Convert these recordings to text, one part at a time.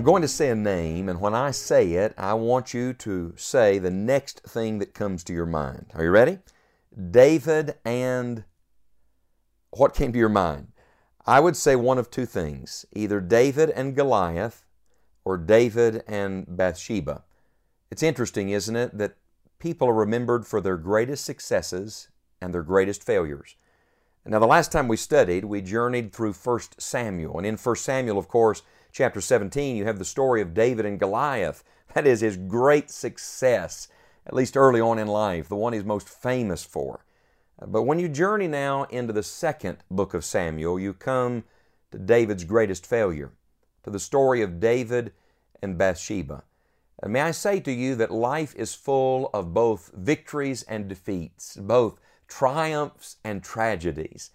I'm going to say a name, and when I say it, I want you to say the next thing that comes to your mind. Are you ready? David and what came to your mind? I would say one of two things either David and Goliath or David and Bathsheba. It's interesting, isn't it, that people are remembered for their greatest successes and their greatest failures. Now, the last time we studied, we journeyed through 1 Samuel. And in 1 Samuel, of course, chapter 17, you have the story of David and Goliath. That is his great success, at least early on in life, the one he's most famous for. Uh, but when you journey now into the second book of Samuel, you come to David's greatest failure, to the story of David and Bathsheba. And may I say to you that life is full of both victories and defeats, both triumphs and tragedies.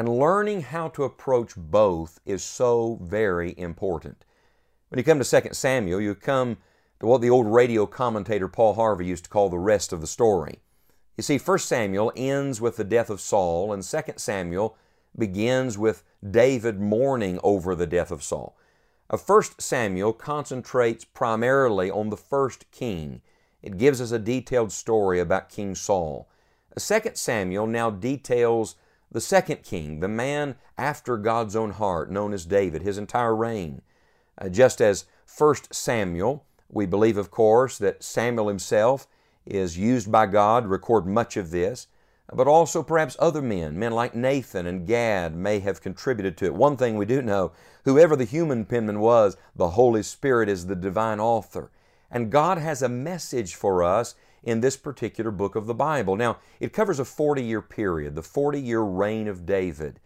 And learning how to approach both is so very important. When you come to 2 Samuel, you come to what the old radio commentator Paul Harvey used to call the rest of the story. You see, 1 Samuel ends with the death of Saul, and 2 Samuel begins with David mourning over the death of Saul. 1 Samuel concentrates primarily on the first king. It gives us a detailed story about King Saul. 2 Samuel now details the second king, the man after God's own heart, known as David, his entire reign. Uh, just as 1 Samuel, we believe, of course, that Samuel himself is used by God to record much of this, but also perhaps other men, men like Nathan and Gad, may have contributed to it. One thing we do know whoever the human penman was, the Holy Spirit is the divine author. And God has a message for us in this particular book of the Bible. Now, it covers a 40 year period, the 40 year reign of David.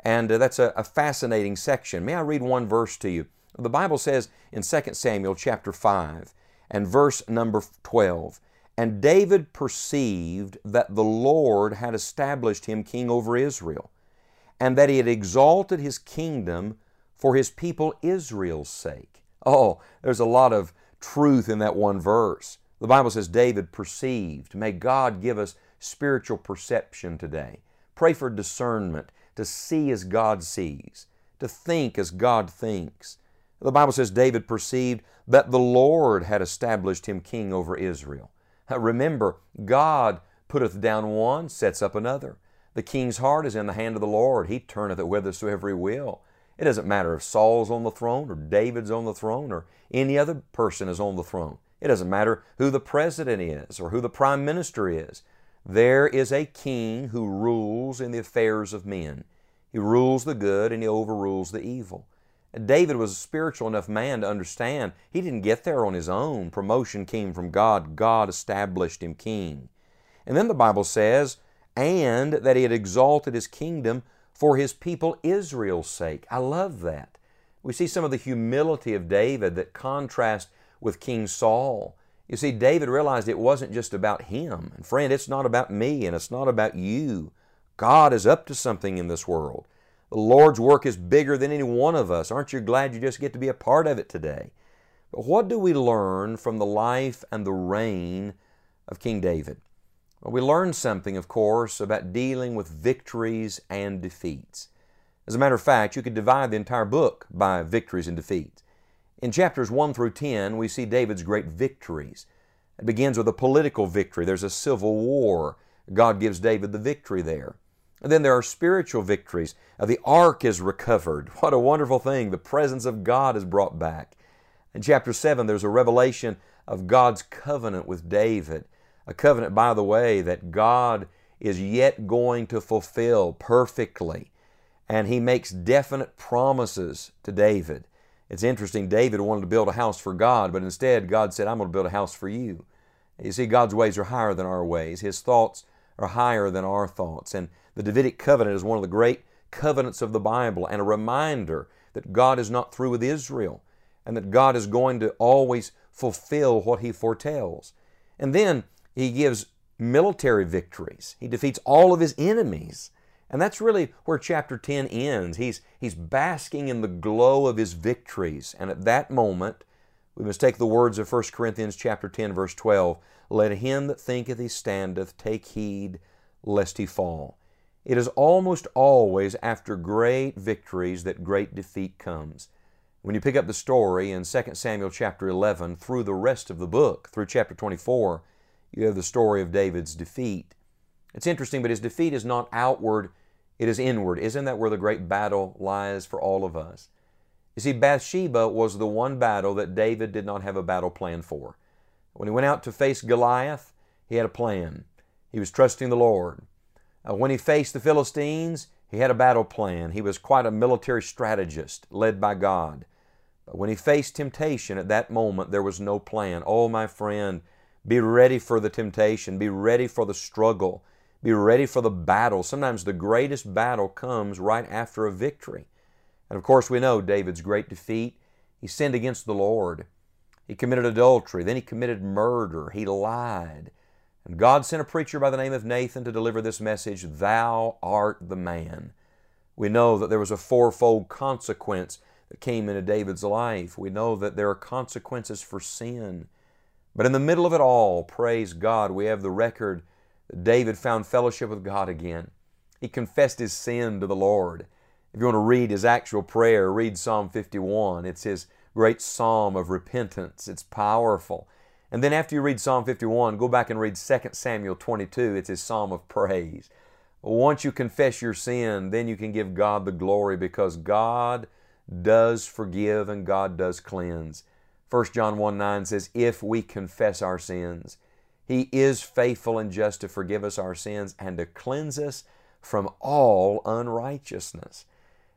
And uh, that's a, a fascinating section. May I read one verse to you? The Bible says in 2 Samuel chapter 5 and verse number 12, And David perceived that the Lord had established him king over Israel, and that he had exalted his kingdom for his people Israel's sake. Oh, there's a lot of truth in that one verse. The Bible says David perceived. May God give us spiritual perception today. Pray for discernment to see as God sees, to think as God thinks. The Bible says David perceived that the Lord had established him king over Israel. Uh, remember, God putteth down one, sets up another. The king's heart is in the hand of the Lord. He turneth it whithersoever he will. It doesn't matter if Saul's on the throne or David's on the throne or any other person is on the throne. It doesn't matter who the president is or who the prime minister is. There is a king who rules in the affairs of men. He rules the good and he overrules the evil. David was a spiritual enough man to understand he didn't get there on his own. Promotion came from God. God established him king. And then the Bible says, and that he had exalted his kingdom for his people Israel's sake. I love that. We see some of the humility of David that contrasts with King Saul. You see, David realized it wasn't just about him. And friend, it's not about me and it's not about you. God is up to something in this world. The Lord's work is bigger than any one of us. Aren't you glad you just get to be a part of it today? But what do we learn from the life and the reign of King David? Well, we learn something, of course, about dealing with victories and defeats. As a matter of fact, you could divide the entire book by victories and defeats. In chapters 1 through 10, we see David's great victories. It begins with a political victory. There's a civil war. God gives David the victory there. And then there are spiritual victories. Uh, the ark is recovered. What a wonderful thing. The presence of God is brought back. In chapter 7, there's a revelation of God's covenant with David. A covenant, by the way, that God is yet going to fulfill perfectly. And He makes definite promises to David. It's interesting, David wanted to build a house for God, but instead God said, I'm going to build a house for you. You see, God's ways are higher than our ways. His thoughts are higher than our thoughts. And the Davidic covenant is one of the great covenants of the Bible and a reminder that God is not through with Israel and that God is going to always fulfill what He foretells. And then He gives military victories, He defeats all of His enemies. And that's really where chapter 10 ends. He's, he's basking in the glow of his victories. And at that moment, we must take the words of 1 Corinthians chapter 10, verse 12. Let him that thinketh he standeth take heed lest he fall. It is almost always after great victories that great defeat comes. When you pick up the story in 2 Samuel chapter 11 through the rest of the book, through chapter 24, you have the story of David's defeat. It's interesting, but his defeat is not outward, it is inward. Isn't that where the great battle lies for all of us? You see, Bathsheba was the one battle that David did not have a battle plan for. When he went out to face Goliath, he had a plan. He was trusting the Lord. Uh, when he faced the Philistines, he had a battle plan. He was quite a military strategist led by God. But when he faced temptation at that moment, there was no plan. Oh, my friend, be ready for the temptation. Be ready for the struggle. Be ready for the battle. Sometimes the greatest battle comes right after a victory. And of course, we know David's great defeat. He sinned against the Lord. He committed adultery. Then he committed murder. He lied. And God sent a preacher by the name of Nathan to deliver this message Thou art the man. We know that there was a fourfold consequence that came into David's life. We know that there are consequences for sin. But in the middle of it all, praise God, we have the record David found fellowship with God again. He confessed his sin to the Lord. If you want to read his actual prayer, read Psalm 51. It's his great psalm of repentance. It's powerful. And then after you read Psalm 51, go back and read 2 Samuel 22. It's his psalm of praise. Once you confess your sin, then you can give God the glory because God does forgive and God does cleanse. 1 John 1 9 says, If we confess our sins, he is faithful and just to forgive us our sins and to cleanse us from all unrighteousness.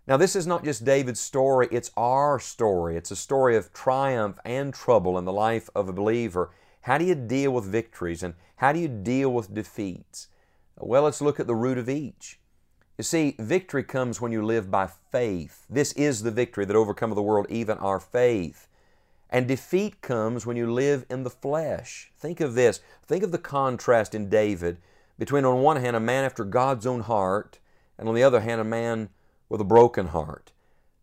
Now, this is not just David's story, it's our story. It's a story of triumph and trouble in the life of a believer. How do you deal with victories and how do you deal with defeats? Well, let's look at the root of each. You see, victory comes when you live by faith. This is the victory that overcometh the world, even our faith. And defeat comes when you live in the flesh. Think of this. Think of the contrast in David between, on one hand, a man after God's own heart, and on the other hand, a man with a broken heart.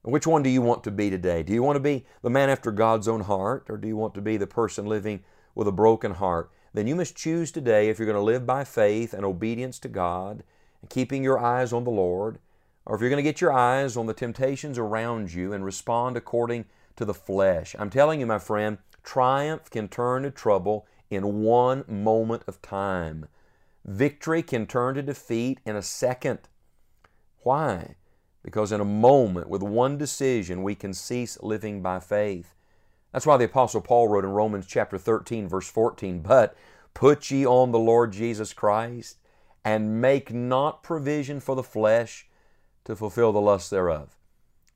Which one do you want to be today? Do you want to be the man after God's own heart, or do you want to be the person living with a broken heart? Then you must choose today if you're going to live by faith and obedience to God and keeping your eyes on the Lord, or if you're going to get your eyes on the temptations around you and respond according to the flesh. I'm telling you, my friend, triumph can turn to trouble in one moment of time. Victory can turn to defeat in a second. Why? Because in a moment, with one decision, we can cease living by faith. That's why the Apostle Paul wrote in Romans chapter 13, verse 14, But put ye on the Lord Jesus Christ, and make not provision for the flesh to fulfill the lust thereof.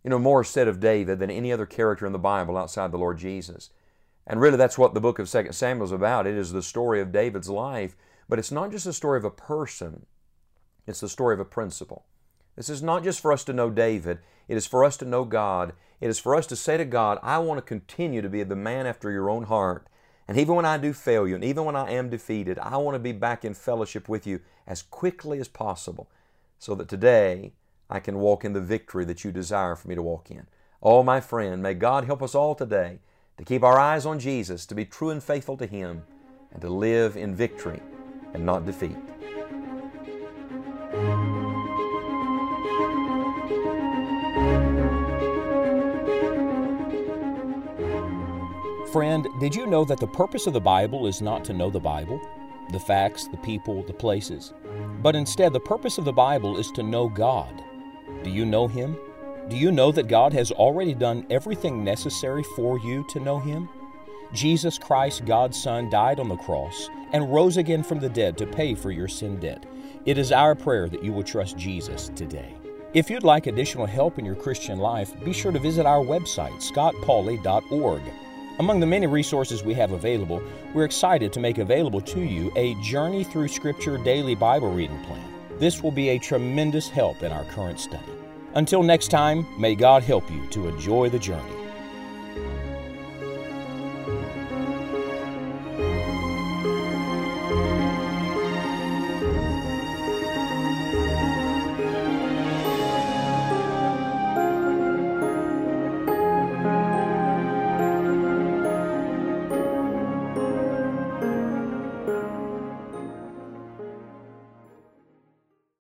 You know, more said of David than any other character in the Bible outside the Lord Jesus. And really, that's what the book of 2 Samuel is about. It is the story of David's life, but it's not just the story of a person, it's the story of a principle. This is not just for us to know David, it is for us to know God. It is for us to say to God, I want to continue to be the man after your own heart. And even when I do fail you, and even when I am defeated, I want to be back in fellowship with you as quickly as possible so that today I can walk in the victory that you desire for me to walk in. Oh, my friend, may God help us all today to keep our eyes on Jesus, to be true and faithful to Him, and to live in victory and not defeat. Friend, did you know that the purpose of the Bible is not to know the Bible, the facts, the people, the places, but instead the purpose of the Bible is to know God? Do you know Him? Do you know that God has already done everything necessary for you to know Him? Jesus Christ, God's Son, died on the cross and rose again from the dead to pay for your sin debt. It is our prayer that you will trust Jesus today. If you'd like additional help in your Christian life, be sure to visit our website, scottpauley.org. Among the many resources we have available, we're excited to make available to you a Journey Through Scripture daily Bible reading plan. This will be a tremendous help in our current study. Until next time, may God help you to enjoy the journey.